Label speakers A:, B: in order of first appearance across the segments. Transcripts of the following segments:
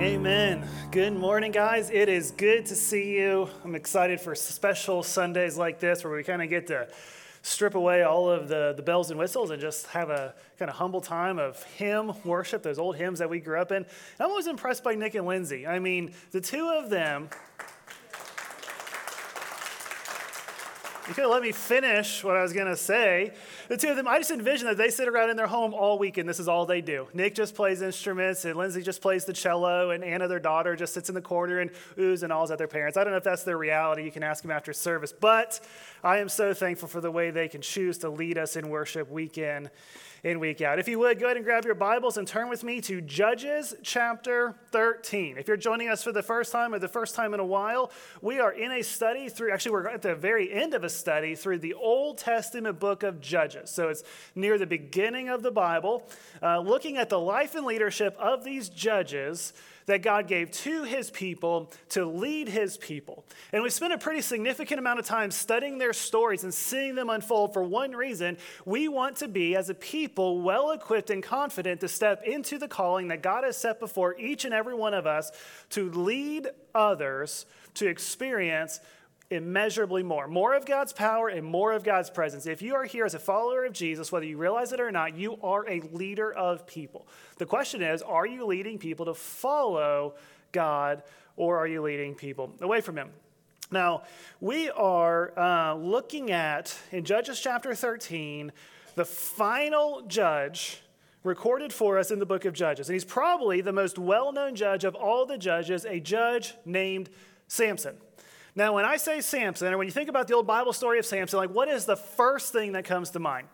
A: Amen. Good morning, guys. It is good to see you. I'm excited for special Sundays like this where we kind of get to strip away all of the, the bells and whistles and just have a kind of humble time of hymn worship, those old hymns that we grew up in. I'm always impressed by Nick and Lindsay. I mean, the two of them You could have let me finish what I was going to say. The two of them, I just envision that they sit around in their home all week and this is all they do. Nick just plays instruments and Lindsay just plays the cello and Anna, their daughter, just sits in the corner and oohs and ahs at their parents. I don't know if that's their reality. You can ask them after service. But I am so thankful for the way they can choose to lead us in worship week in in, week out. If you would, go ahead and grab your Bibles and turn with me to Judges chapter 13. If you're joining us for the first time or the first time in a while, we are in a study through, actually, we're at the very end of a study through the Old Testament book of Judges. So it's near the beginning of the Bible, uh, looking at the life and leadership of these judges that God gave to his people to lead his people. And we spent a pretty significant amount of time studying their stories and seeing them unfold for one reason. We want to be, as a people, well equipped and confident to step into the calling that God has set before each and every one of us to lead others to experience immeasurably more. More of God's power and more of God's presence. If you are here as a follower of Jesus, whether you realize it or not, you are a leader of people. The question is are you leading people to follow God or are you leading people away from Him? Now, we are uh, looking at, in Judges chapter 13, the final judge recorded for us in the book of Judges. And he's probably the most well known judge of all the judges, a judge named Samson. Now, when I say Samson, or when you think about the old Bible story of Samson, like what is the first thing that comes to mind?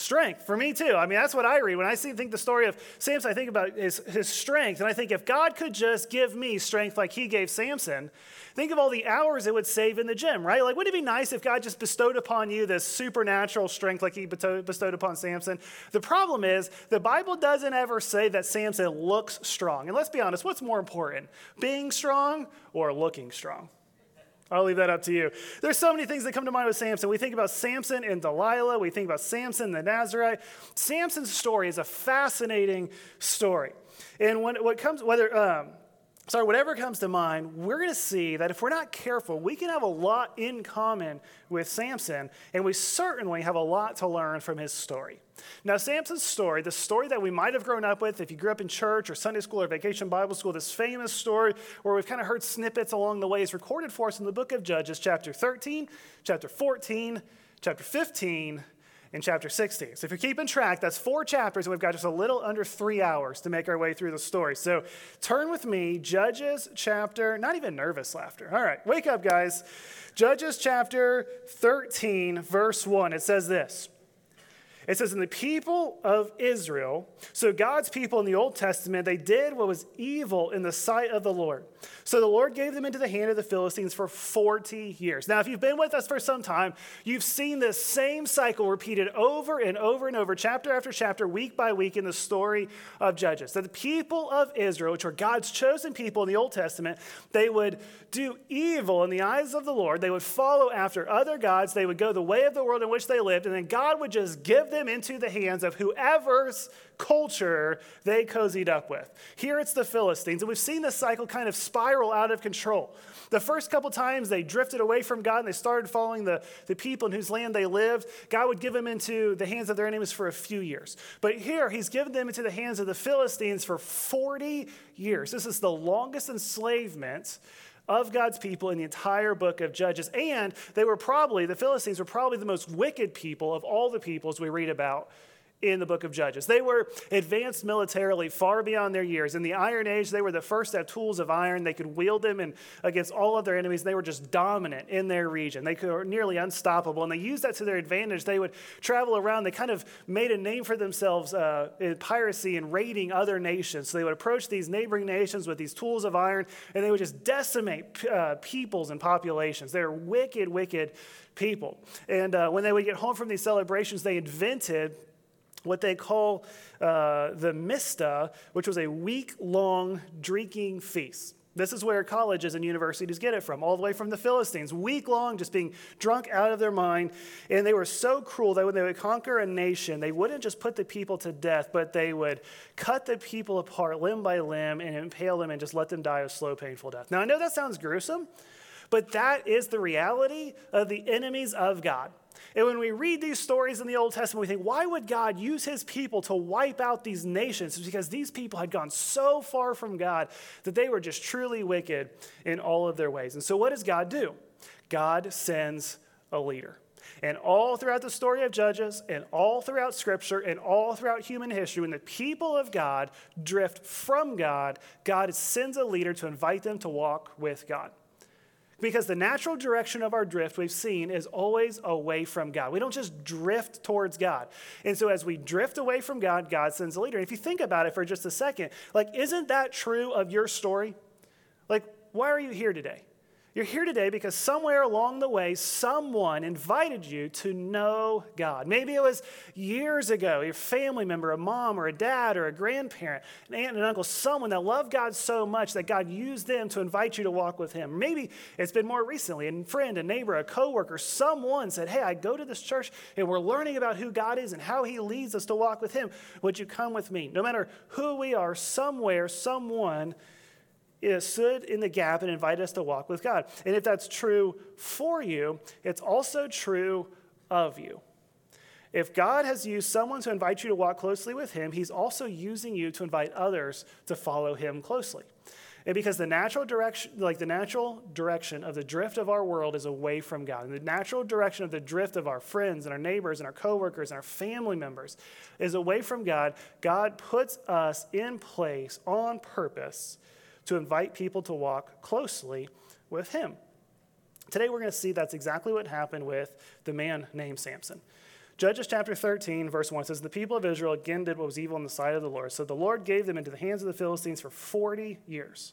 A: Strength for me too. I mean, that's what I read. When I see, think the story of Samson, I think about his, his strength. And I think if God could just give me strength like he gave Samson, think of all the hours it would save in the gym, right? Like, wouldn't it be nice if God just bestowed upon you this supernatural strength like he bestowed upon Samson? The problem is, the Bible doesn't ever say that Samson looks strong. And let's be honest, what's more important, being strong or looking strong? I'll leave that up to you. There's so many things that come to mind with Samson. We think about Samson and Delilah. We think about Samson the Nazarite. Samson's story is a fascinating story. And when, what comes, whether, um, sorry, whatever comes to mind, we're going to see that if we're not careful, we can have a lot in common with Samson, and we certainly have a lot to learn from his story. Now, Samson's story, the story that we might have grown up with if you grew up in church or Sunday school or vacation Bible school, this famous story where we've kind of heard snippets along the way, is recorded for us in the book of Judges, chapter 13, chapter 14, chapter 15, and chapter 16. So if you're keeping track, that's four chapters, and we've got just a little under three hours to make our way through the story. So turn with me, Judges chapter, not even nervous laughter. All right, wake up, guys. Judges chapter 13, verse 1. It says this. It says, In the people of Israel, so God's people in the Old Testament, they did what was evil in the sight of the Lord. So the Lord gave them into the hand of the Philistines for 40 years. Now, if you've been with us for some time, you've seen this same cycle repeated over and over and over, chapter after chapter, week by week in the story of Judges. That the people of Israel, which were God's chosen people in the Old Testament, they would do evil in the eyes of the Lord. They would follow after other gods. They would go the way of the world in which they lived. And then God would just give them into the hands of whoever's culture they cozied up with. Here it's the Philistines, and we've seen this cycle kind of spiral out of control. The first couple times they drifted away from God and they started following the, the people in whose land they lived, God would give them into the hands of their enemies for a few years. But here he's given them into the hands of the Philistines for 40 years. This is the longest enslavement of God's people in the entire book of Judges. And they were probably, the Philistines were probably the most wicked people of all the peoples we read about in the book of Judges. They were advanced militarily far beyond their years. In the Iron Age, they were the first to have tools of iron. They could wield them and against all of their enemies. They were just dominant in their region. They were nearly unstoppable, and they used that to their advantage. They would travel around. They kind of made a name for themselves uh, in piracy and raiding other nations. So they would approach these neighboring nations with these tools of iron, and they would just decimate uh, peoples and populations. They're wicked, wicked people. And uh, when they would get home from these celebrations, they invented what they call uh, the Mista, which was a week long drinking feast. This is where colleges and universities get it from, all the way from the Philistines, week long, just being drunk out of their mind. And they were so cruel that when they would conquer a nation, they wouldn't just put the people to death, but they would cut the people apart limb by limb and impale them and just let them die a slow, painful death. Now, I know that sounds gruesome, but that is the reality of the enemies of God. And when we read these stories in the Old Testament, we think, why would God use his people to wipe out these nations? It's because these people had gone so far from God that they were just truly wicked in all of their ways. And so, what does God do? God sends a leader. And all throughout the story of Judges, and all throughout Scripture, and all throughout human history, when the people of God drift from God, God sends a leader to invite them to walk with God. Because the natural direction of our drift, we've seen, is always away from God. We don't just drift towards God. And so as we drift away from God, God sends a leader. And if you think about it for just a second, like, isn't that true of your story? Like, why are you here today? You're here today because somewhere along the way, someone invited you to know God. Maybe it was years ago, your family member, a mom or a dad or a grandparent, an aunt and an uncle, someone that loved God so much that God used them to invite you to walk with Him. Maybe it's been more recently, a friend, a neighbor, a coworker, someone said, Hey, I go to this church and we're learning about who God is and how He leads us to walk with Him. Would you come with me? No matter who we are, somewhere, someone stood in the gap and invited us to walk with God. And if that's true for you, it's also true of you. If God has used someone to invite you to walk closely with Him, He's also using you to invite others to follow Him closely. And because the natural direction, like the natural direction of the drift of our world is away from God, and the natural direction of the drift of our friends and our neighbors and our coworkers and our family members is away from God, God puts us in place on purpose to invite people to walk closely with him. Today, we're going to see that's exactly what happened with the man named Samson. Judges chapter 13, verse 1 says, The people of Israel again did what was evil in the sight of the Lord. So the Lord gave them into the hands of the Philistines for 40 years.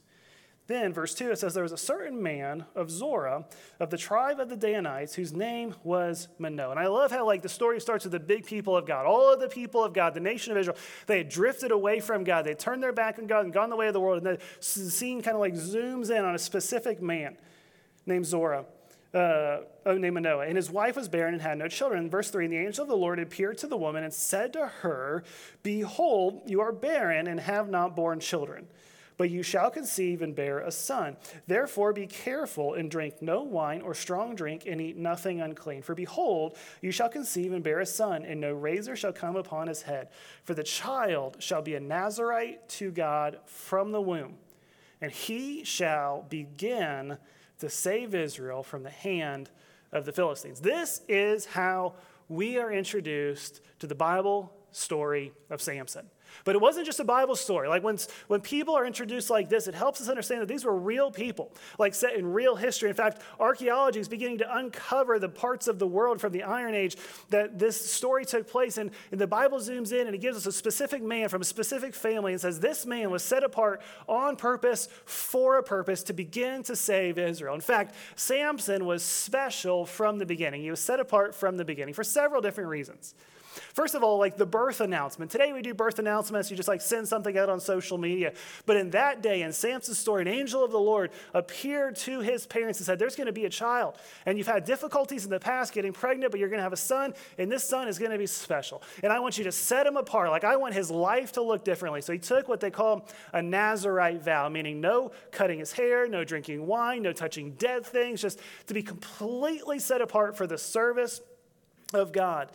A: Then, verse 2, it says, There was a certain man of Zorah, of the tribe of the Danites, whose name was Manoah. And I love how, like, the story starts with the big people of God. All of the people of God, the nation of Israel, they had drifted away from God. They turned their back on God and gone the way of the world. And the scene kind of like zooms in on a specific man named Zorah. Uh, oh, named Manoah. And his wife was barren and had no children. Verse 3, and the angel of the Lord appeared to the woman and said to her, Behold, you are barren and have not borne children but you shall conceive and bear a son. Therefore be careful and drink no wine or strong drink and eat nothing unclean. For behold, you shall conceive and bear a son, and no razor shall come upon his head. For the child shall be a Nazarite to God from the womb, and he shall begin to save Israel from the hand of the Philistines. This is how we are introduced to the Bible story of Samson. But it wasn't just a Bible story. Like when, when people are introduced like this, it helps us understand that these were real people, like set in real history. In fact, archaeology is beginning to uncover the parts of the world from the Iron Age that this story took place. And, and the Bible zooms in and it gives us a specific man from a specific family and says this man was set apart on purpose for a purpose to begin to save Israel. In fact, Samson was special from the beginning. He was set apart from the beginning for several different reasons. First of all, like the birth announcement. Today we do birth announcements. You just like send something out on social media. But in that day, in Samson's story, an angel of the Lord appeared to his parents and said, There's going to be a child. And you've had difficulties in the past getting pregnant, but you're going to have a son, and this son is going to be special. And I want you to set him apart. Like I want his life to look differently. So he took what they call a Nazarite vow, meaning no cutting his hair, no drinking wine, no touching dead things, just to be completely set apart for the service of God.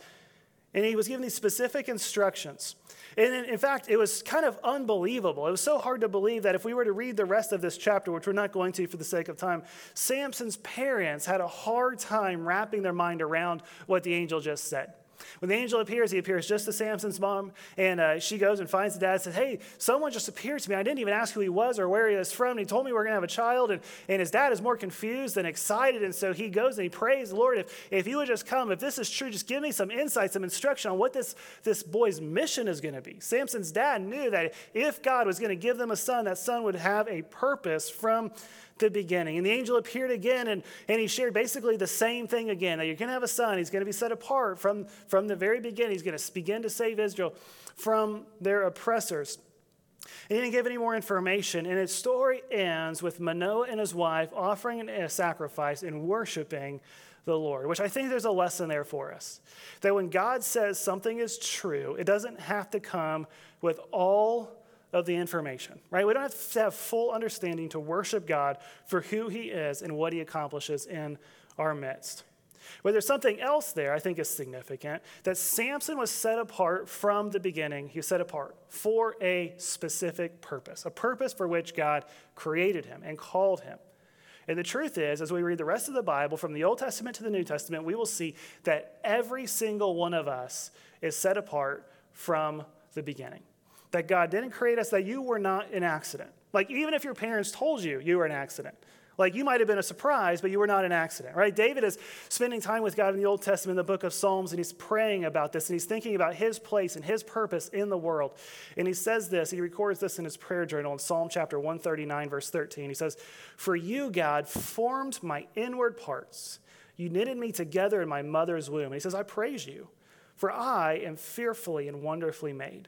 A: And he was given these specific instructions. And in fact, it was kind of unbelievable. It was so hard to believe that if we were to read the rest of this chapter, which we're not going to for the sake of time, Samson's parents had a hard time wrapping their mind around what the angel just said. When the angel appears, he appears just to Samson's mom, and uh, she goes and finds the dad and says, Hey, someone just appeared to me. I didn't even ask who he was or where he was from. And he told me we are going to have a child. And, and his dad is more confused than excited. And so he goes and he prays, Lord, if, if you would just come, if this is true, just give me some insight, some instruction on what this, this boy's mission is going to be. Samson's dad knew that if God was going to give them a son, that son would have a purpose from the beginning. And the angel appeared again and, and he shared basically the same thing again that you're going to have a son. He's going to be set apart from, from the very beginning. He's going to begin to save Israel from their oppressors. He didn't give any more information, and its story ends with Manoah and his wife offering a sacrifice and worshiping the Lord, which I think there's a lesson there for us. That when God says something is true, it doesn't have to come with all of the information, right? We don't have to have full understanding to worship God for who he is and what he accomplishes in our midst. But there's something else there I think is significant that Samson was set apart from the beginning. He was set apart for a specific purpose, a purpose for which God created him and called him. And the truth is, as we read the rest of the Bible, from the Old Testament to the New Testament, we will see that every single one of us is set apart from the beginning. That God didn't create us, that you were not an accident. Like, even if your parents told you you were an accident, like you might have been a surprise, but you were not an accident, right? David is spending time with God in the Old Testament, in the book of Psalms, and he's praying about this, and he's thinking about his place and his purpose in the world. And he says this, he records this in his prayer journal in Psalm chapter 139, verse 13. He says, For you, God, formed my inward parts. You knitted me together in my mother's womb. And he says, I praise you, for I am fearfully and wonderfully made.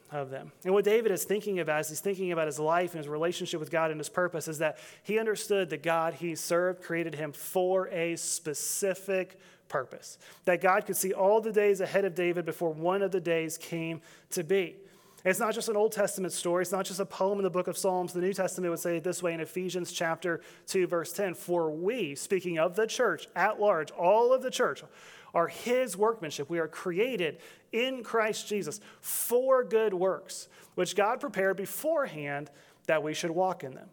A: of them. And what David is thinking about as he's thinking about his life and his relationship with God and his purpose is that he understood that God he served created him for a specific purpose. That God could see all the days ahead of David before one of the days came to be. It's not just an Old Testament story. It's not just a poem in the book of Psalms. The New Testament would say it this way in Ephesians chapter 2, verse 10 For we, speaking of the church at large, all of the church, are his workmanship. We are created in Christ Jesus for good works, which God prepared beforehand that we should walk in them.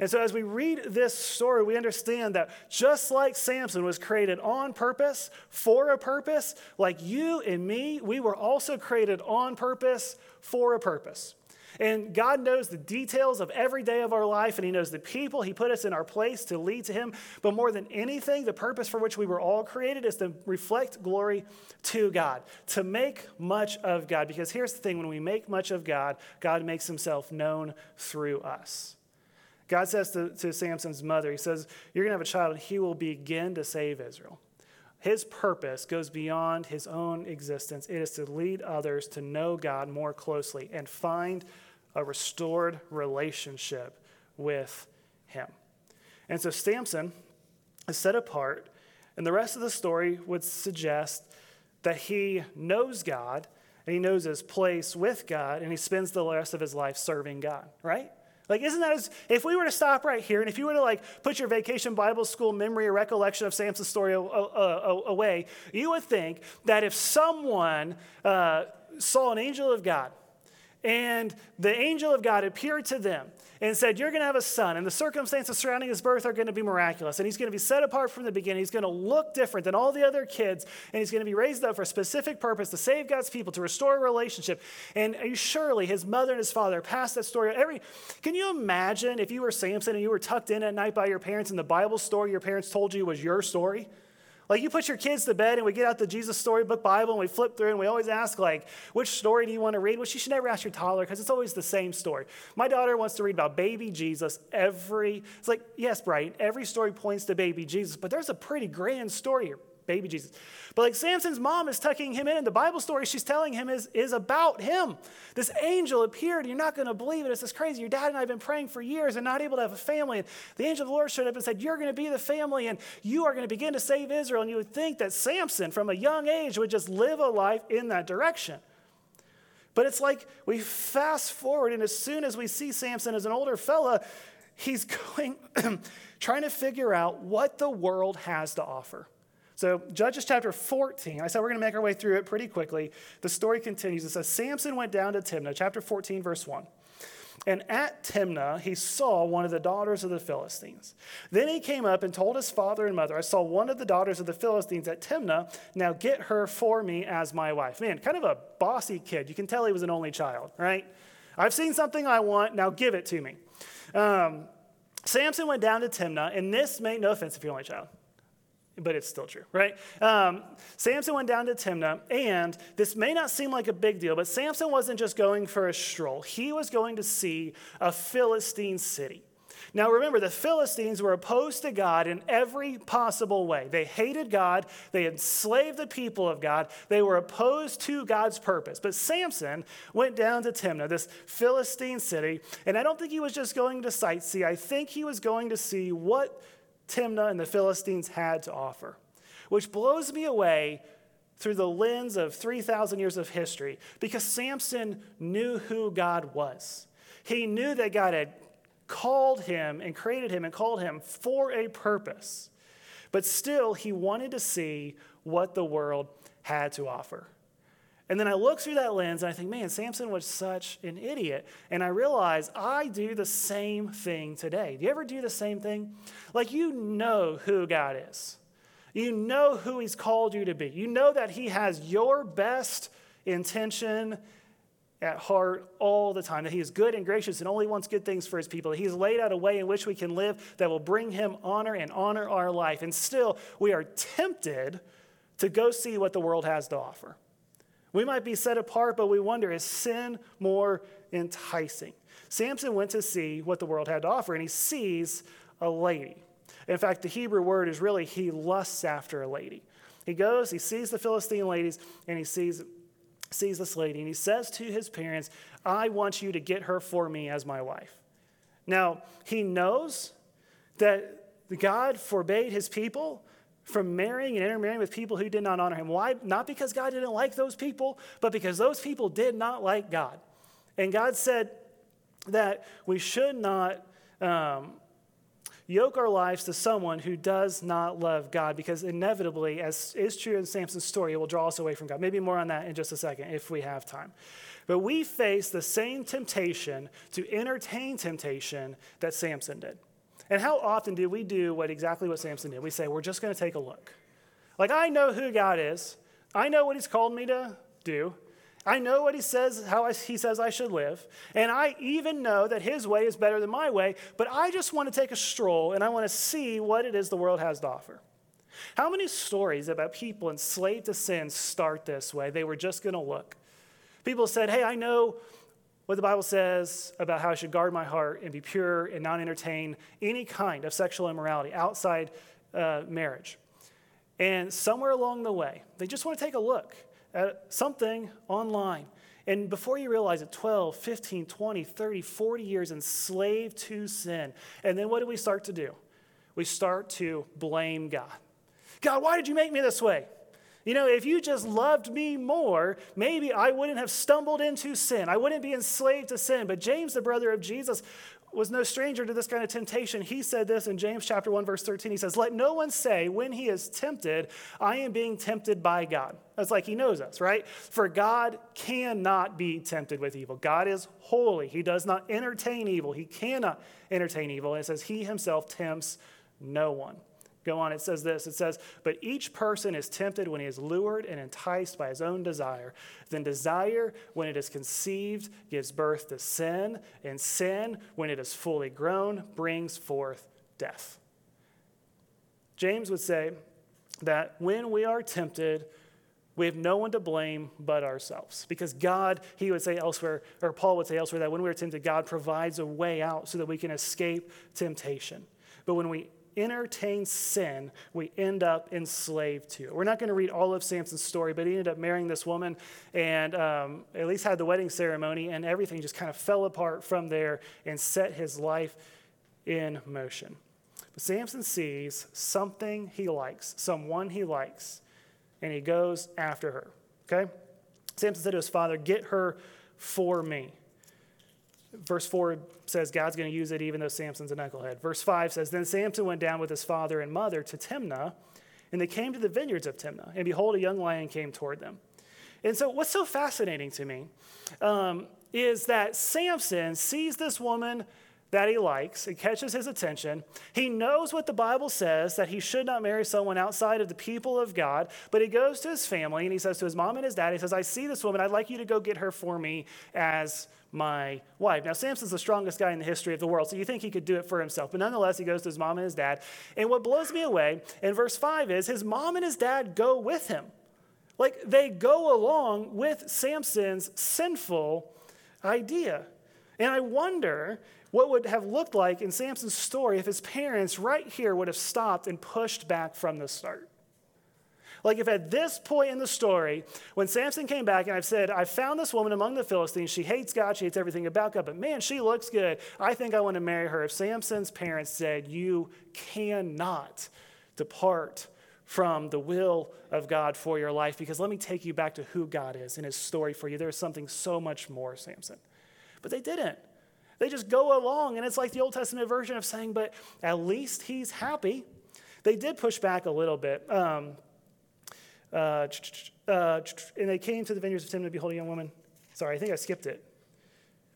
A: And so, as we read this story, we understand that just like Samson was created on purpose, for a purpose, like you and me, we were also created on purpose, for a purpose. And God knows the details of every day of our life, and He knows the people He put us in our place to lead to Him. But more than anything, the purpose for which we were all created is to reflect glory to God, to make much of God. Because here's the thing when we make much of God, God makes Himself known through us. God says to, to Samson's mother, He says, You're going to have a child, and he will begin to save Israel. His purpose goes beyond his own existence. It is to lead others to know God more closely and find a restored relationship with Him. And so Samson is set apart, and the rest of the story would suggest that he knows God and he knows his place with God, and he spends the rest of his life serving God, right? Like, isn't that as, if we were to stop right here and if you were to like put your vacation Bible school memory or recollection of Samson's story away, you would think that if someone uh, saw an angel of God and the angel of God appeared to them and said, You're going to have a son, and the circumstances surrounding his birth are going to be miraculous. And he's going to be set apart from the beginning. He's going to look different than all the other kids, and he's going to be raised up for a specific purpose to save God's people, to restore a relationship. And surely his mother and his father passed that story. Every, can you imagine if you were Samson and you were tucked in at night by your parents, and the Bible story your parents told you was your story? Like you put your kids to bed and we get out the Jesus Storybook Bible and we flip through and we always ask like, which story do you want to read? Well, you should never ask your toddler because it's always the same story. My daughter wants to read about baby Jesus every, it's like, yes, Bright, every story points to baby Jesus, but there's a pretty grand story here baby Jesus. But like Samson's mom is tucking him in, and the Bible story she's telling him is, is about him. This angel appeared, you're not going to believe it. It's this crazy. Your dad and I have been praying for years and not able to have a family. And the angel of the Lord showed up and said, You're going to be the family, and you are going to begin to save Israel. And you would think that Samson, from a young age, would just live a life in that direction. But it's like we fast forward, and as soon as we see Samson as an older fella, he's going, trying to figure out what the world has to offer. So, Judges chapter 14, I said we're going to make our way through it pretty quickly. The story continues. It says, Samson went down to Timnah, chapter 14, verse 1. And at Timnah, he saw one of the daughters of the Philistines. Then he came up and told his father and mother, I saw one of the daughters of the Philistines at Timnah. Now get her for me as my wife. Man, kind of a bossy kid. You can tell he was an only child, right? I've seen something I want. Now give it to me. Um, Samson went down to Timnah, and this made no offense if you're only child. But it's still true, right? Um, Samson went down to Timnah, and this may not seem like a big deal, but Samson wasn't just going for a stroll. He was going to see a Philistine city. Now remember, the Philistines were opposed to God in every possible way. They hated God, they enslaved the people of God, they were opposed to God's purpose. But Samson went down to Timnah, this Philistine city, and I don't think he was just going to sightsee, I think he was going to see what Timnah and the Philistines had to offer, which blows me away through the lens of 3,000 years of history because Samson knew who God was. He knew that God had called him and created him and called him for a purpose. But still, he wanted to see what the world had to offer. And then I look through that lens and I think, man, Samson was such an idiot. And I realize I do the same thing today. Do you ever do the same thing? Like, you know who God is, you know who He's called you to be, you know that He has your best intention at heart all the time, that He is good and gracious and only wants good things for His people, He's laid out a way in which we can live that will bring Him honor and honor our life. And still, we are tempted to go see what the world has to offer. We might be set apart, but we wonder is sin more enticing? Samson went to see what the world had to offer, and he sees a lady. In fact, the Hebrew word is really he lusts after a lady. He goes, he sees the Philistine ladies, and he sees sees this lady and he says to his parents, I want you to get her for me as my wife. Now, he knows that God forbade his people from marrying and intermarrying with people who did not honor him. Why? Not because God didn't like those people, but because those people did not like God. And God said that we should not um, yoke our lives to someone who does not love God because inevitably, as is true in Samson's story, it will draw us away from God. Maybe more on that in just a second if we have time. But we face the same temptation to entertain temptation that Samson did. And how often do we do what exactly what Samson did? We say, we're just going to take a look. Like, I know who God is, I know what he's called me to do. I know what he says, how he says I should live, and I even know that his way is better than my way, but I just want to take a stroll and I want to see what it is the world has to offer. How many stories about people enslaved to sin start this way? They were just going to look. People said, Hey, I know what the Bible says about how I should guard my heart and be pure and not entertain any kind of sexual immorality outside uh, marriage. And somewhere along the way, they just want to take a look at something online. And before you realize it, 12, 15, 20, 30, 40 years enslaved to sin. And then what do we start to do? We start to blame God. God, why did you make me this way? You know, if you just loved me more, maybe I wouldn't have stumbled into sin. I wouldn't be enslaved to sin. But James, the brother of Jesus, was no stranger to this kind of temptation. He said this in James chapter 1 verse 13. He says, "Let no one say when he is tempted, I am being tempted by God." That's like he knows us, right? For God cannot be tempted with evil. God is holy. He does not entertain evil. He cannot entertain evil. And it says he himself tempts no one. Go on, it says this it says, But each person is tempted when he is lured and enticed by his own desire. Then desire, when it is conceived, gives birth to sin, and sin, when it is fully grown, brings forth death. James would say that when we are tempted, we have no one to blame but ourselves. Because God, he would say elsewhere, or Paul would say elsewhere, that when we are tempted, God provides a way out so that we can escape temptation. But when we entertain sin, we end up enslaved to. We're not going to read all of Samson's story, but he ended up marrying this woman and um, at least had the wedding ceremony, and everything just kind of fell apart from there and set his life in motion. But Samson sees something he likes, someone he likes, and he goes after her. Okay? Samson said to his father, Get her for me. Verse 4 says God's going to use it even though Samson's a knucklehead. Verse 5 says, Then Samson went down with his father and mother to Timnah, and they came to the vineyards of Timnah. And behold, a young lion came toward them. And so, what's so fascinating to me um, is that Samson sees this woman that he likes. It catches his attention. He knows what the Bible says that he should not marry someone outside of the people of God, but he goes to his family and he says to his mom and his dad, he says, I see this woman. I'd like you to go get her for me as my wife. Now, Samson's the strongest guy in the history of the world, so you think he could do it for himself. But nonetheless, he goes to his mom and his dad. And what blows me away in verse 5 is his mom and his dad go with him. Like they go along with Samson's sinful idea. And I wonder what would have looked like in Samson's story if his parents right here would have stopped and pushed back from the start. Like, if at this point in the story, when Samson came back and I've said, I found this woman among the Philistines, she hates God, she hates everything about God, but man, she looks good. I think I want to marry her. If Samson's parents said, You cannot depart from the will of God for your life, because let me take you back to who God is and his story for you. There's something so much more, Samson. But they didn't. They just go along, and it's like the Old Testament version of saying, But at least he's happy. They did push back a little bit. Um, uh, uh, and they came to the vineyards of Timnah to behold a young woman. Sorry, I think I skipped it.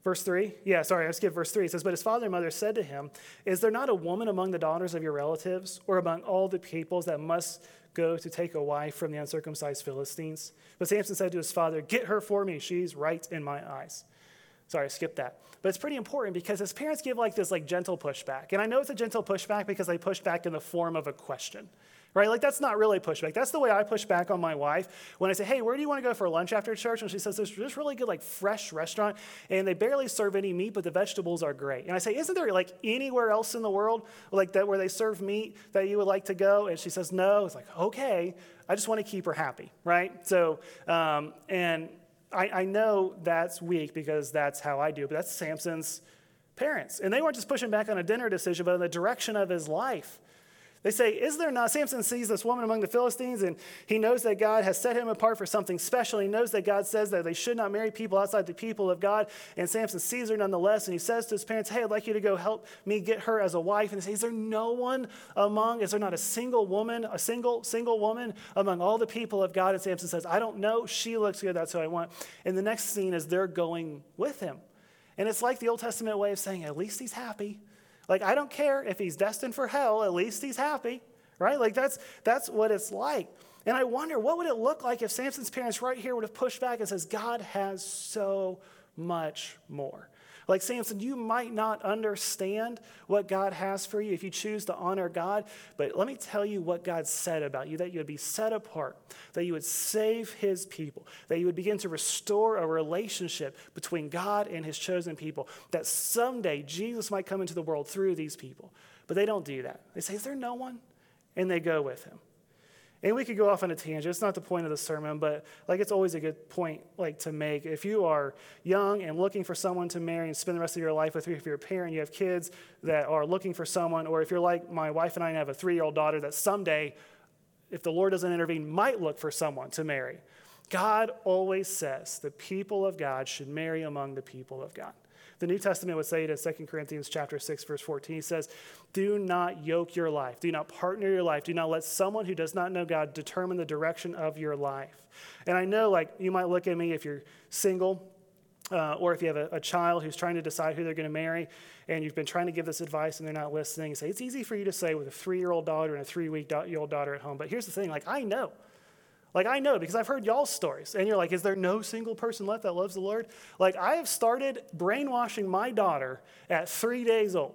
A: Verse 3? Yeah, sorry, I skipped verse 3. It says, But his father and mother said to him, Is there not a woman among the daughters of your relatives, or among all the peoples that must go to take a wife from the uncircumcised Philistines? But Samson said to his father, Get her for me. She's right in my eyes. Sorry, I skipped that. But it's pretty important because his parents give like this like gentle pushback. And I know it's a gentle pushback because they push back in the form of a question right? Like that's not really pushback. That's the way I push back on my wife when I say, "Hey, where do you want to go for lunch after church?" And she says, "There's this really good like fresh restaurant, and they barely serve any meat, but the vegetables are great." And I say, "Isn't there like anywhere else in the world like that where they serve meat that you would like to go?" And she says, "No." It's like, okay, I just want to keep her happy, right? So, um, and I, I know that's weak because that's how I do, but that's Samson's parents, and they weren't just pushing back on a dinner decision, but on the direction of his life. They say, Is there not? Samson sees this woman among the Philistines, and he knows that God has set him apart for something special. He knows that God says that they should not marry people outside the people of God. And Samson sees her nonetheless, and he says to his parents, Hey, I'd like you to go help me get her as a wife. And he says, Is there no one among, is there not a single woman, a single, single woman among all the people of God? And Samson says, I don't know. She looks good. That's who I want. And the next scene is they're going with him. And it's like the Old Testament way of saying, At least he's happy. Like, I don't care if he's destined for hell, at least he's happy, right? Like, that's, that's what it's like. And I wonder, what would it look like if Samson's parents right here would have pushed back and says, God has so much more. Like Samson, you might not understand what God has for you if you choose to honor God, but let me tell you what God said about you that you would be set apart, that you would save his people, that you would begin to restore a relationship between God and his chosen people, that someday Jesus might come into the world through these people. But they don't do that. They say, Is there no one? And they go with him. And we could go off on a tangent. It's not the point of the sermon, but like it's always a good point like to make. If you are young and looking for someone to marry and spend the rest of your life with, if you're a parent, you have kids that are looking for someone, or if you're like my wife and I have a three-year-old daughter that someday, if the Lord doesn't intervene, might look for someone to marry. God always says the people of God should marry among the people of God. The New Testament would say it in 2 Corinthians chapter 6, verse 14. He says, Do not yoke your life. Do not partner your life. Do not let someone who does not know God determine the direction of your life. And I know, like, you might look at me if you're single, uh, or if you have a, a, child who's trying to decide who they're going to marry, and you've been trying to give this advice and they're not listening, say it's easy for you to say with a three-year-old daughter and a three-week-old daughter at home. But here's the thing: like I know, like, I know because I've heard y'all's stories. And you're like, is there no single person left that loves the Lord? Like, I have started brainwashing my daughter at three days old.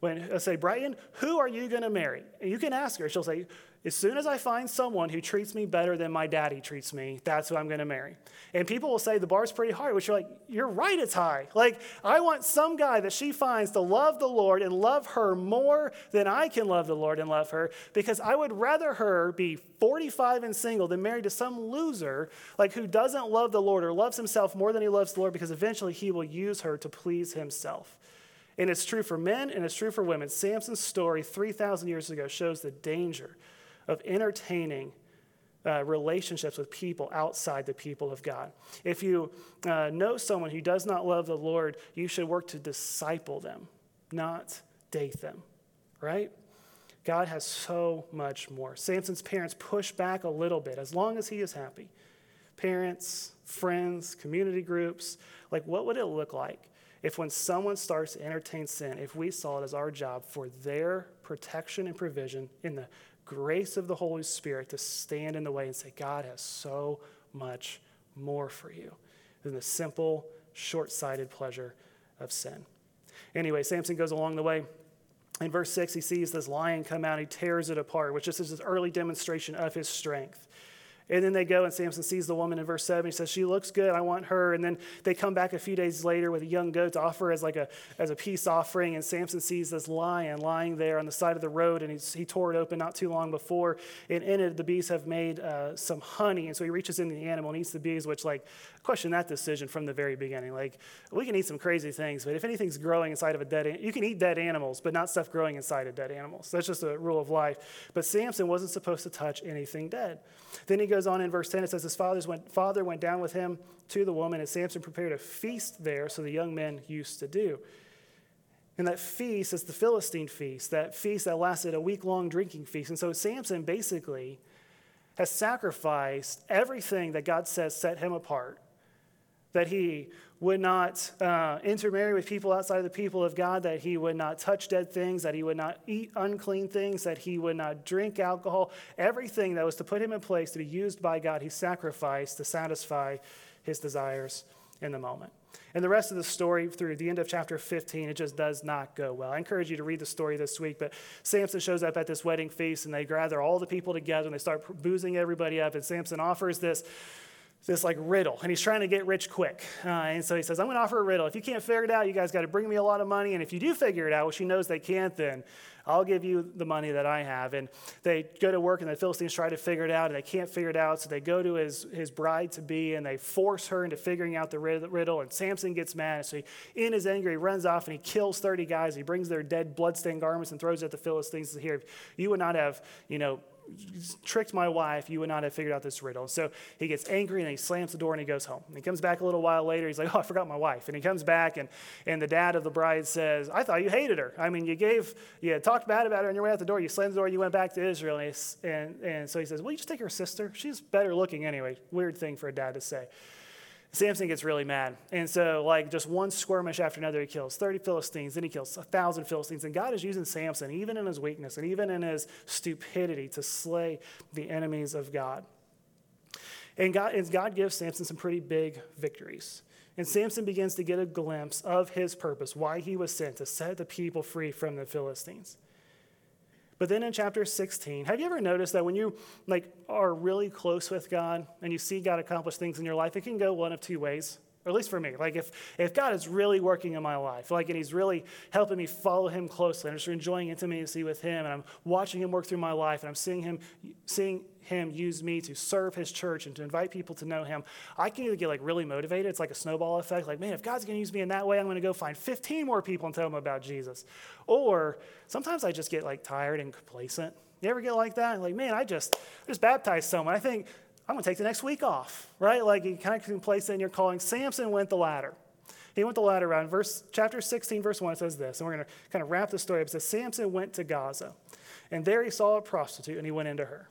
A: When I say, Brighton, who are you going to marry? And you can ask her. She'll say, as soon as I find someone who treats me better than my daddy treats me, that's who I'm going to marry. And people will say the bar's pretty high, which you're like, you're right, it's high. Like, I want some guy that she finds to love the Lord and love her more than I can love the Lord and love her, because I would rather her be 45 and single than married to some loser, like who doesn't love the Lord or loves himself more than he loves the Lord, because eventually he will use her to please himself. And it's true for men and it's true for women. Samson's story 3,000 years ago shows the danger of entertaining uh, relationships with people outside the people of God. If you uh, know someone who does not love the Lord, you should work to disciple them, not date them, right? God has so much more. Samson's parents push back a little bit as long as he is happy. Parents, friends, community groups, like what would it look like if when someone starts to entertain sin, if we saw it as our job for their protection and provision in the grace of the Holy Spirit to stand in the way and say, God has so much more for you than the simple, short sighted pleasure of sin. Anyway, Samson goes along the way. In verse 6, he sees this lion come out, he tears it apart, which just is his early demonstration of his strength. And then they go, and Samson sees the woman in verse 7. He says, She looks good. I want her. And then they come back a few days later with a young goat to offer as like a, as a peace offering. And Samson sees this lion lying there on the side of the road, and he tore it open not too long before. And in it, the bees have made uh, some honey. And so he reaches into the animal and eats the bees, which, like, question that decision from the very beginning. Like, we can eat some crazy things, but if anything's growing inside of a dead, animal, you can eat dead animals, but not stuff growing inside of dead animals. That's just a rule of life. But Samson wasn't supposed to touch anything dead. Then he goes on in verse 10, it says, His father's went, father went down with him to the woman, and Samson prepared a feast there, so the young men used to do. And that feast is the Philistine feast, that feast that lasted a week long drinking feast. And so Samson basically has sacrificed everything that God says set him apart that he would not uh, intermarry with people outside of the people of God, that he would not touch dead things, that he would not eat unclean things, that he would not drink alcohol. Everything that was to put him in place to be used by God, he sacrificed to satisfy his desires in the moment. And the rest of the story through the end of chapter 15, it just does not go well. I encourage you to read the story this week, but Samson shows up at this wedding feast and they gather all the people together and they start boozing everybody up. And Samson offers this this like riddle, and he's trying to get rich quick. Uh, and so he says, I'm going to offer a riddle. If you can't figure it out, you guys got to bring me a lot of money. And if you do figure it out, which he knows they can't, then I'll give you the money that I have. And they go to work, and the Philistines try to figure it out, and they can't figure it out. So they go to his, his bride to be, and they force her into figuring out the riddle. And Samson gets mad. And So he, in his anger, he runs off and he kills 30 guys. He brings their dead, bloodstained garments and throws it at the Philistines. Here, you would not have, you know, tricked my wife, you would not have figured out this riddle. So he gets angry and he slams the door and he goes home. He comes back a little while later. He's like, Oh, I forgot my wife. And he comes back and, and the dad of the bride says, I thought you hated her. I mean, you gave, you talked bad about her on your way out the door. You slammed the door, you went back to Israel. And, he, and, and so he says, Well, you just take her sister. She's better looking anyway. Weird thing for a dad to say. Samson gets really mad. And so, like, just one skirmish after another, he kills 30 Philistines, then he kills 1,000 Philistines. And God is using Samson, even in his weakness and even in his stupidity, to slay the enemies of God. And God, and God gives Samson some pretty big victories. And Samson begins to get a glimpse of his purpose, why he was sent to set the people free from the Philistines. But then in chapter 16, have you ever noticed that when you like are really close with God and you see God accomplish things in your life, it can go one of two ways. Or at least for me. Like if, if God is really working in my life, like and He's really helping me follow Him closely, and I'm just enjoying intimacy with Him, and I'm watching Him work through my life, and I'm seeing Him seeing Him use me to serve His church and to invite people to know Him, I can either get like really motivated. It's like a snowball effect. Like, man, if God's going to use me in that way, I'm going to go find 15 more people and tell them about Jesus. Or sometimes I just get like tired and complacent. You ever get like that? Like, man, I just I just baptized someone. I think I'm going to take the next week off, right? Like you kind of complacent in your calling. Samson went the ladder. He went the ladder around. Verse chapter 16, verse 1 says this, and we're going to kind of wrap the story up. It says Samson went to Gaza, and there he saw a prostitute, and he went into her.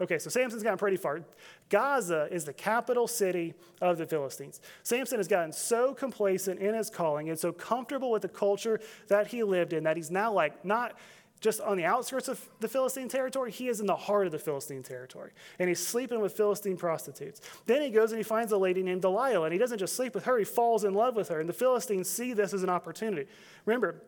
A: Okay, so Samson's gotten pretty far. Gaza is the capital city of the Philistines. Samson has gotten so complacent in his calling and so comfortable with the culture that he lived in that he's now like not just on the outskirts of the Philistine territory, he is in the heart of the Philistine territory. And he's sleeping with Philistine prostitutes. Then he goes and he finds a lady named Delilah, and he doesn't just sleep with her, he falls in love with her. And the Philistines see this as an opportunity. Remember,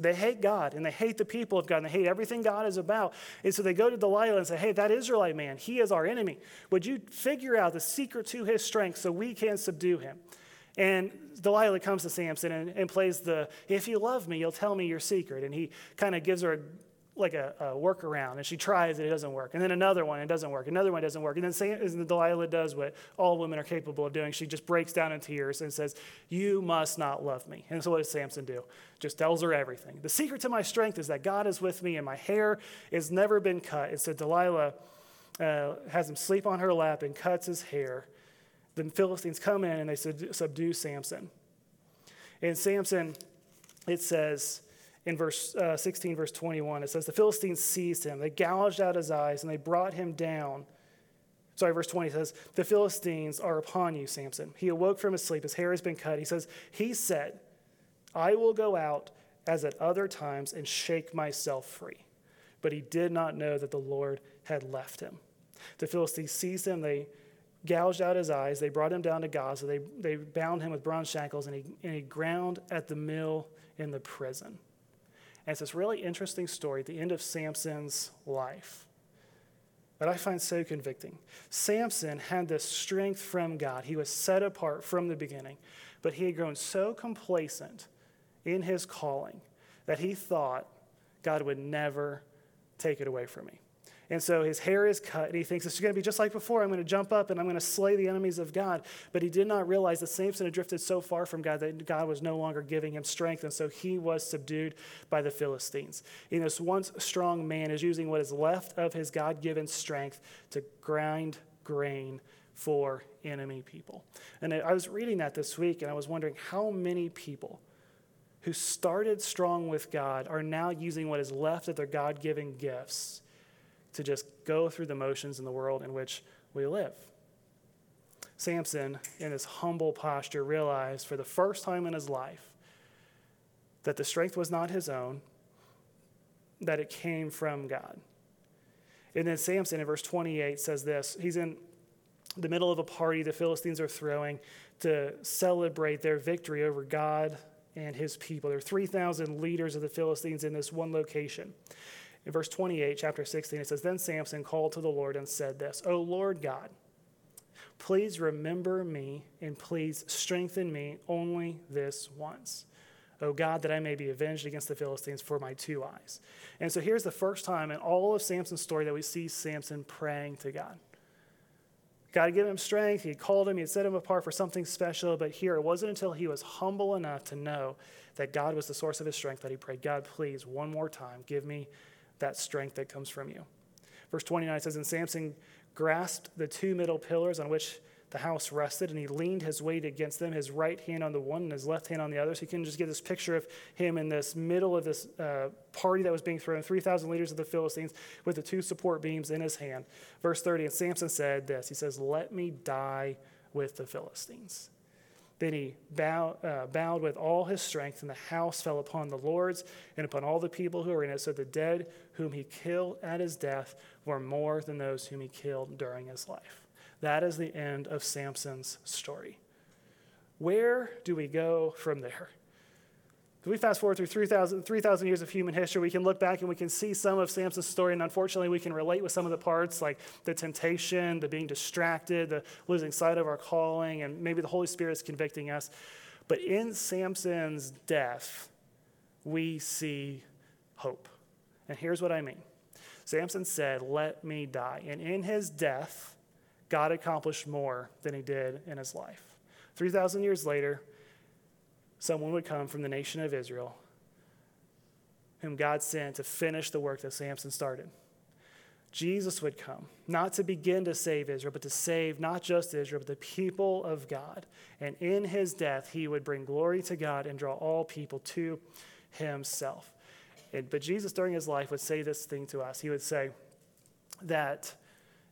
A: they hate God and they hate the people of God and they hate everything God is about. And so they go to Delilah and say, Hey, that Israelite man, he is our enemy. Would you figure out the secret to his strength so we can subdue him? And Delilah comes to Samson and, and plays the, If you love me, you'll tell me your secret. And he kind of gives her a like a, a workaround, and she tries it, it doesn't work. And then another one, it doesn't work. Another one doesn't work. And then Sam, Delilah does what all women are capable of doing. She just breaks down in tears and says, You must not love me. And so what does Samson do? Just tells her everything. The secret to my strength is that God is with me, and my hair has never been cut. And so Delilah uh, has him sleep on her lap and cuts his hair. The Philistines come in and they subdue Samson. And Samson, it says, in verse uh, 16, verse 21. It says, The Philistines seized him. They gouged out his eyes and they brought him down. Sorry, verse 20 says, The Philistines are upon you, Samson. He awoke from his sleep. His hair has been cut. He says, He said, I will go out as at other times and shake myself free. But he did not know that the Lord had left him. The Philistines seized him, they gouged out his eyes, they brought him down to Gaza, they, they bound him with bronze shackles, and he, and he ground at the mill in the prison. And it's this really interesting story at the end of Samson's life that I find so convicting. Samson had this strength from God. He was set apart from the beginning, but he had grown so complacent in his calling that he thought God would never take it away from me. And so his hair is cut, and he thinks it's going to be just like before. I'm going to jump up and I'm going to slay the enemies of God. But he did not realize that Samson had drifted so far from God that God was no longer giving him strength. And so he was subdued by the Philistines. And this once strong man is using what is left of his God given strength to grind grain for enemy people. And I was reading that this week, and I was wondering how many people who started strong with God are now using what is left of their God given gifts to just go through the motions in the world in which we live. Samson, in his humble posture, realized for the first time in his life that the strength was not his own, that it came from God. And then Samson in verse 28 says this He's in the middle of a party the Philistines are throwing to celebrate their victory over God and his people. There are 3,000 leaders of the Philistines in this one location. In verse 28, chapter 16, it says, Then Samson called to the Lord and said this, O Lord God, please remember me and please strengthen me only this once. O God, that I may be avenged against the Philistines for my two eyes. And so here's the first time in all of Samson's story that we see Samson praying to God. God had given him strength. He had called him. He had set him apart for something special. But here, it wasn't until he was humble enough to know that God was the source of his strength that he prayed, God, please, one more time, give me that strength that comes from you. Verse 29 says, And Samson grasped the two middle pillars on which the house rested, and he leaned his weight against them, his right hand on the one and his left hand on the other. So you can just get this picture of him in this middle of this uh, party that was being thrown 3,000 leaders of the Philistines with the two support beams in his hand. Verse 30, and Samson said this He says, Let me die with the Philistines. Then he uh, bowed with all his strength, and the house fell upon the lords and upon all the people who were in it. So the dead whom he killed at his death were more than those whom he killed during his life. That is the end of Samson's story. Where do we go from there? If we fast forward through 3,000 3, years of human history, we can look back and we can see some of Samson's story, and unfortunately, we can relate with some of the parts like the temptation, the being distracted, the losing sight of our calling, and maybe the Holy Spirit is convicting us. But in Samson's death, we see hope. And here's what I mean Samson said, Let me die. And in his death, God accomplished more than he did in his life. 3,000 years later, someone would come from the nation of Israel whom God sent to finish the work that Samson started. Jesus would come, not to begin to save Israel, but to save not just Israel, but the people of God. And in his death, he would bring glory to God and draw all people to himself. And, but Jesus, during his life, would say this thing to us. He would say that,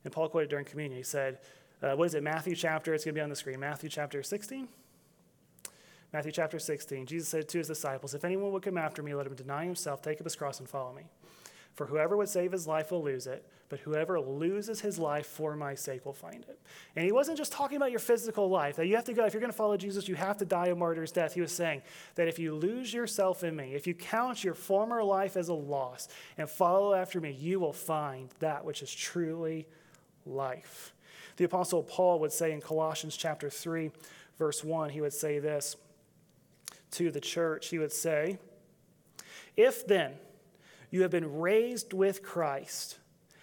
A: and Paul quoted during communion, he said, uh, what is it, Matthew chapter, it's going to be on the screen, Matthew chapter 16? Matthew chapter 16, Jesus said to his disciples, If anyone would come after me, let him deny himself, take up his cross, and follow me. For whoever would save his life will lose it, but whoever loses his life for my sake will find it. And he wasn't just talking about your physical life, that you have to go, if you're going to follow Jesus, you have to die a martyr's death. He was saying that if you lose yourself in me, if you count your former life as a loss and follow after me, you will find that which is truly life. The Apostle Paul would say in Colossians chapter 3, verse 1, he would say this to the church, he would say, If then you have been raised with Christ,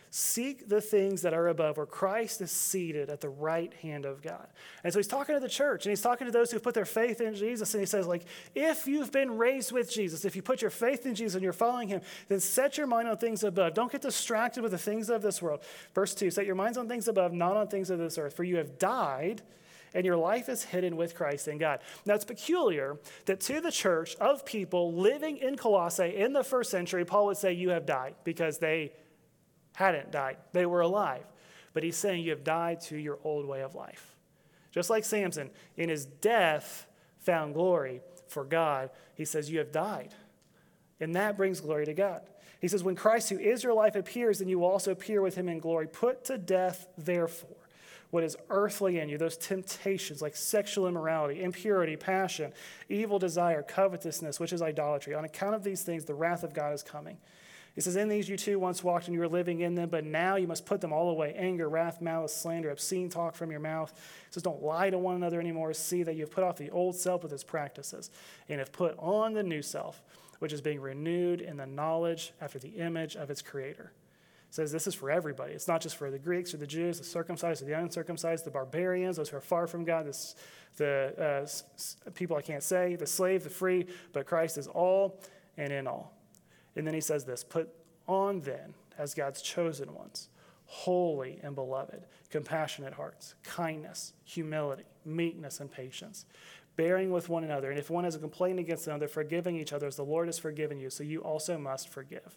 A: seek the things that are above, where Christ is seated at the right hand of God. And so he's talking to the church, and he's talking to those who've put their faith in Jesus, and he says, like, if you've been raised with Jesus, if you put your faith in Jesus and you're following him, then set your mind on things above. Don't get distracted with the things of this world. Verse 2, set your minds on things above, not on things of this earth, for you have died and your life is hidden with Christ in God. Now, it's peculiar that to the church of people living in Colossae in the first century, Paul would say, You have died, because they hadn't died. They were alive. But he's saying, You have died to your old way of life. Just like Samson, in his death, found glory. for God, he says, You have died. And that brings glory to God. He says, When Christ, who is your life, appears, then you will also appear with him in glory. Put to death, therefore, what is earthly in you, those temptations like sexual immorality, impurity, passion, evil desire, covetousness, which is idolatry. On account of these things, the wrath of God is coming. He says, In these you too once walked and you were living in them, but now you must put them all away anger, wrath, malice, slander, obscene talk from your mouth. He says, Don't lie to one another anymore. See that you have put off the old self with its practices and have put on the new self, which is being renewed in the knowledge after the image of its creator. Says this is for everybody. It's not just for the Greeks or the Jews, the circumcised or the uncircumcised, the barbarians, those who are far from God, the, the uh, people I can't say, the slave, the free, but Christ is all and in all. And then he says this Put on then, as God's chosen ones, holy and beloved, compassionate hearts, kindness, humility, meekness, and patience, bearing with one another. And if one has a complaint against another, forgiving each other as the Lord has forgiven you, so you also must forgive.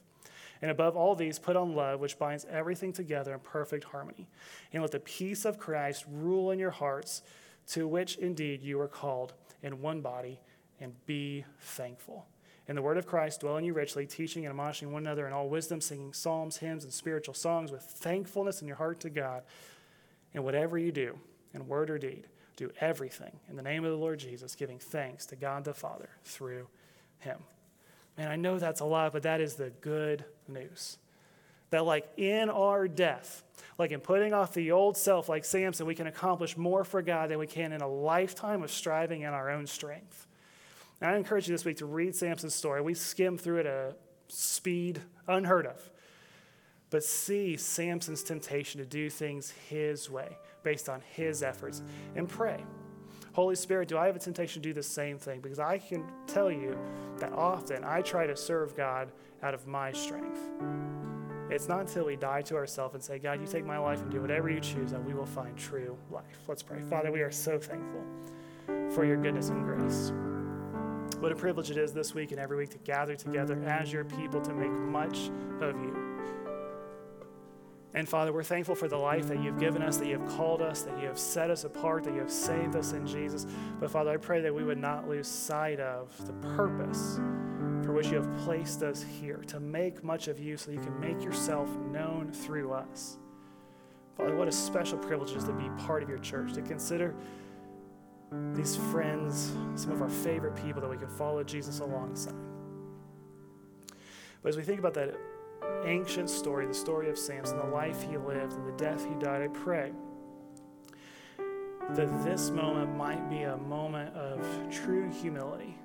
A: And above all these, put on love, which binds everything together in perfect harmony. And let the peace of Christ rule in your hearts, to which indeed you are called in one body, and be thankful. In the word of Christ, dwell in you richly, teaching and admonishing one another in all wisdom, singing psalms, hymns, and spiritual songs with thankfulness in your heart to God. And whatever you do, in word or deed, do everything in the name of the Lord Jesus, giving thanks to God the Father through him. And I know that's a lot, but that is the good news. That, like in our death, like in putting off the old self, like Samson, we can accomplish more for God than we can in a lifetime of striving in our own strength. And I encourage you this week to read Samson's story. We skim through it at a speed unheard of. But see Samson's temptation to do things his way, based on his efforts, and pray. Holy Spirit, do I have a temptation to do the same thing? Because I can tell you that often I try to serve God out of my strength. It's not until we die to ourselves and say, God, you take my life and do whatever you choose that we will find true life. Let's pray. Father, we are so thankful for your goodness and grace. What a privilege it is this week and every week to gather together as your people to make much of you. And Father, we're thankful for the life that you've given us, that you have called us, that you have set us apart, that you have saved us in Jesus. But Father, I pray that we would not lose sight of the purpose for which you have placed us here, to make much of you so you can make yourself known through us. Father, what a special privilege it is to be part of your church, to consider these friends, some of our favorite people that we can follow Jesus alongside. But as we think about that ancient story, the story of Samson, the life he lived and the death he died, I pray that this moment might be a moment of true humility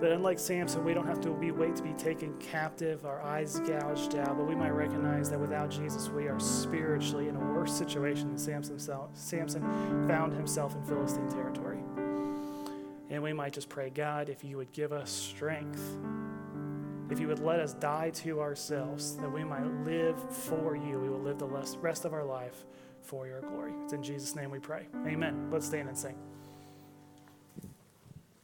A: that unlike Samson, we don't have to be wait to be taken captive, our eyes gouged out, but we might recognize that without Jesus, we are spiritually in a worse situation than Samson, Samson found himself in Philistine territory. And we might just pray, God, if you would give us strength, if you would let us die to ourselves, that we might live for you. We will live the rest of our life for your glory. It's in Jesus' name we pray. Amen. Let's stand and sing.